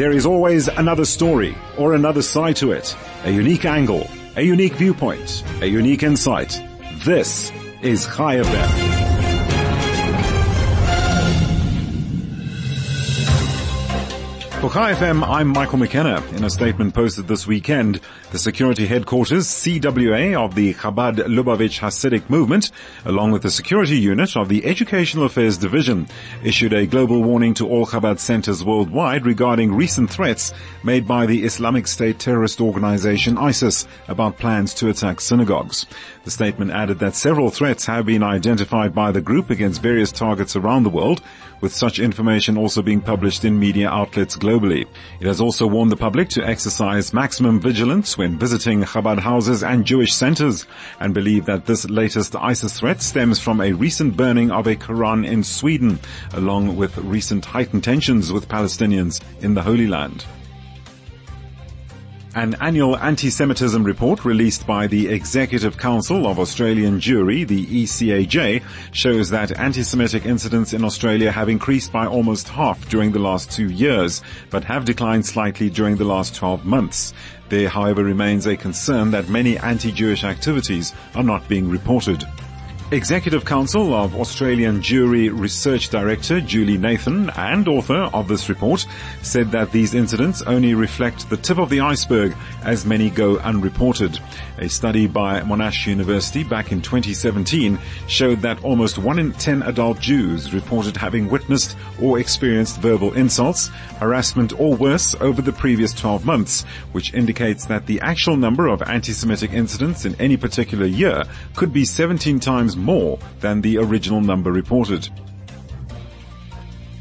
There is always another story or another side to it, a unique angle, a unique viewpoint, a unique insight. This is Chai. For Chai FM, I'm Michael McKenna. In a statement posted this weekend, the security headquarters, CWA, of the Chabad Lubavitch Hasidic movement, along with the security unit of the Educational Affairs Division, issued a global warning to all Chabad centers worldwide regarding recent threats made by the Islamic State terrorist organization ISIS about plans to attack synagogues. The statement added that several threats have been identified by the group against various targets around the world, with such information also being published in media outlets globally. It has also warned the public to exercise maximum vigilance when visiting Chabad houses and Jewish centers and believe that this latest ISIS threat stems from a recent burning of a Quran in Sweden, along with recent heightened tensions with Palestinians in the Holy Land. An annual anti-Semitism report released by the Executive Council of Australian Jewry, the ECAJ, shows that anti-Semitic incidents in Australia have increased by almost half during the last two years, but have declined slightly during the last 12 months. There, however, remains a concern that many anti-Jewish activities are not being reported. Executive Council of Australian Jewry Research Director Julie Nathan and author of this report said that these incidents only reflect the tip of the iceberg as many go unreported. A study by Monash University back in 2017 showed that almost one in ten adult Jews reported having witnessed or experienced verbal insults, harassment or worse over the previous 12 months, which indicates that the actual number of anti-Semitic incidents in any particular year could be 17 times more than the original number reported.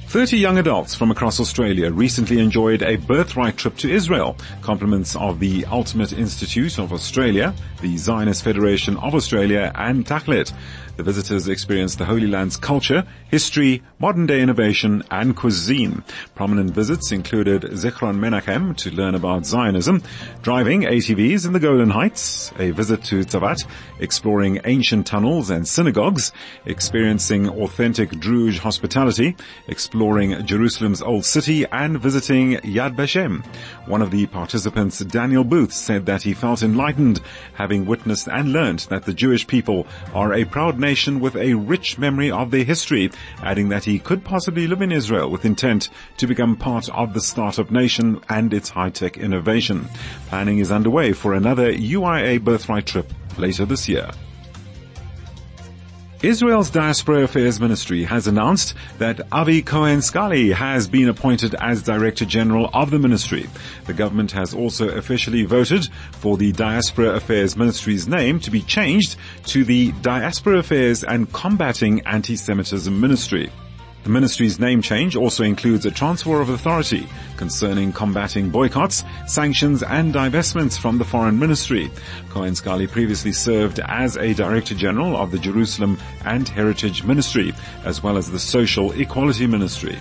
30 young adults from across Australia recently enjoyed a birthright trip to Israel, compliments of the Ultimate Institute of Australia, the Zionist Federation of Australia and Tachlit. The visitors experienced the Holy Land's culture, history, modern day innovation and cuisine. Prominent visits included Zichron Menachem to learn about Zionism, driving ATVs in the Golan Heights, a visit to Tzfat, exploring ancient tunnels and synagogues, experiencing authentic Druze hospitality, exploring Jerusalem's old city and visiting Yad Vashem. One of the participants, Daniel Booth, said that he felt enlightened having witnessed and learned that the Jewish people are a proud nation with a rich memory of their history, adding that he could possibly live in Israel with intent to become part of the startup nation and its high-tech innovation. Planning is underway for another UIA birthright trip later this year. Israel's Diaspora Affairs Ministry has announced that Avi Cohen Scali has been appointed as Director General of the ministry. The government has also officially voted for the Diaspora Affairs Ministry's name to be changed to the Diaspora Affairs and Combating Anti-Semitism Ministry. The ministry's name change also includes a transfer of authority concerning combating boycotts, sanctions and divestments from the foreign ministry. Cohen Scali previously served as a director general of the Jerusalem and Heritage Ministry, as well as the Social Equality Ministry.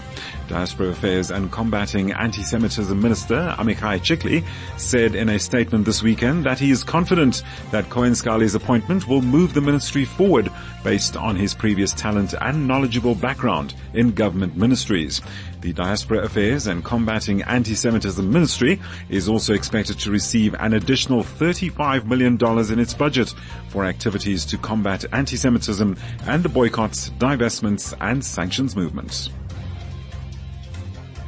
Diaspora Affairs and Combating Anti-Semitism Minister Amichai Chikli said in a statement this weekend that he is confident that Cohen Scali's appointment will move the ministry forward based on his previous talent and knowledgeable background in government ministries. The Diaspora Affairs and Combating Anti-Semitism Ministry is also expected to receive an additional $35 million in its budget for activities to combat anti-Semitism and the boycotts, divestments and sanctions movements.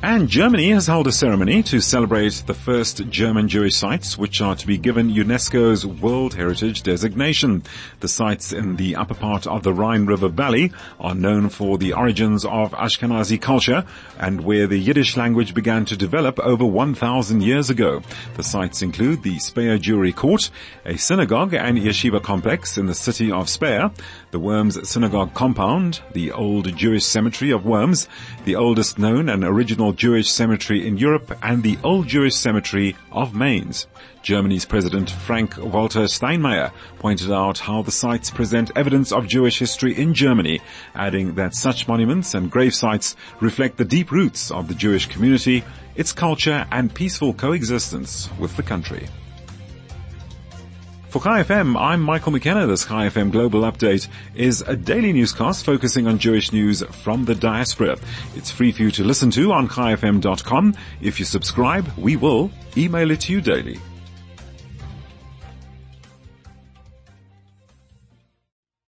And Germany has held a ceremony to celebrate the first German Jewish sites which are to be given UNESCO's World Heritage designation. The sites in the upper part of the Rhine River Valley are known for the origins of Ashkenazi culture and where the Yiddish language began to develop over 1,000 years ago. The sites include the Speyer Jewry Court, a synagogue and yeshiva complex in the city of Speyer, the Worms Synagogue Compound, the Old Jewish Cemetery of Worms, the oldest known and original Jewish cemetery in Europe and the Old Jewish Cemetery of Mainz. Germany's President Frank-Walter Steinmeier pointed out how the sites present evidence of Jewish history in Germany, adding that such monuments and grave sites reflect the deep roots of the Jewish community, its culture and peaceful coexistence with the country. For Chai FM, I'm Michael McKenna. This Chai FM Global Update is a daily newscast focusing on Jewish news from the diaspora. It's free for you to listen to on chaifm.com. If you subscribe, we will email it to you daily.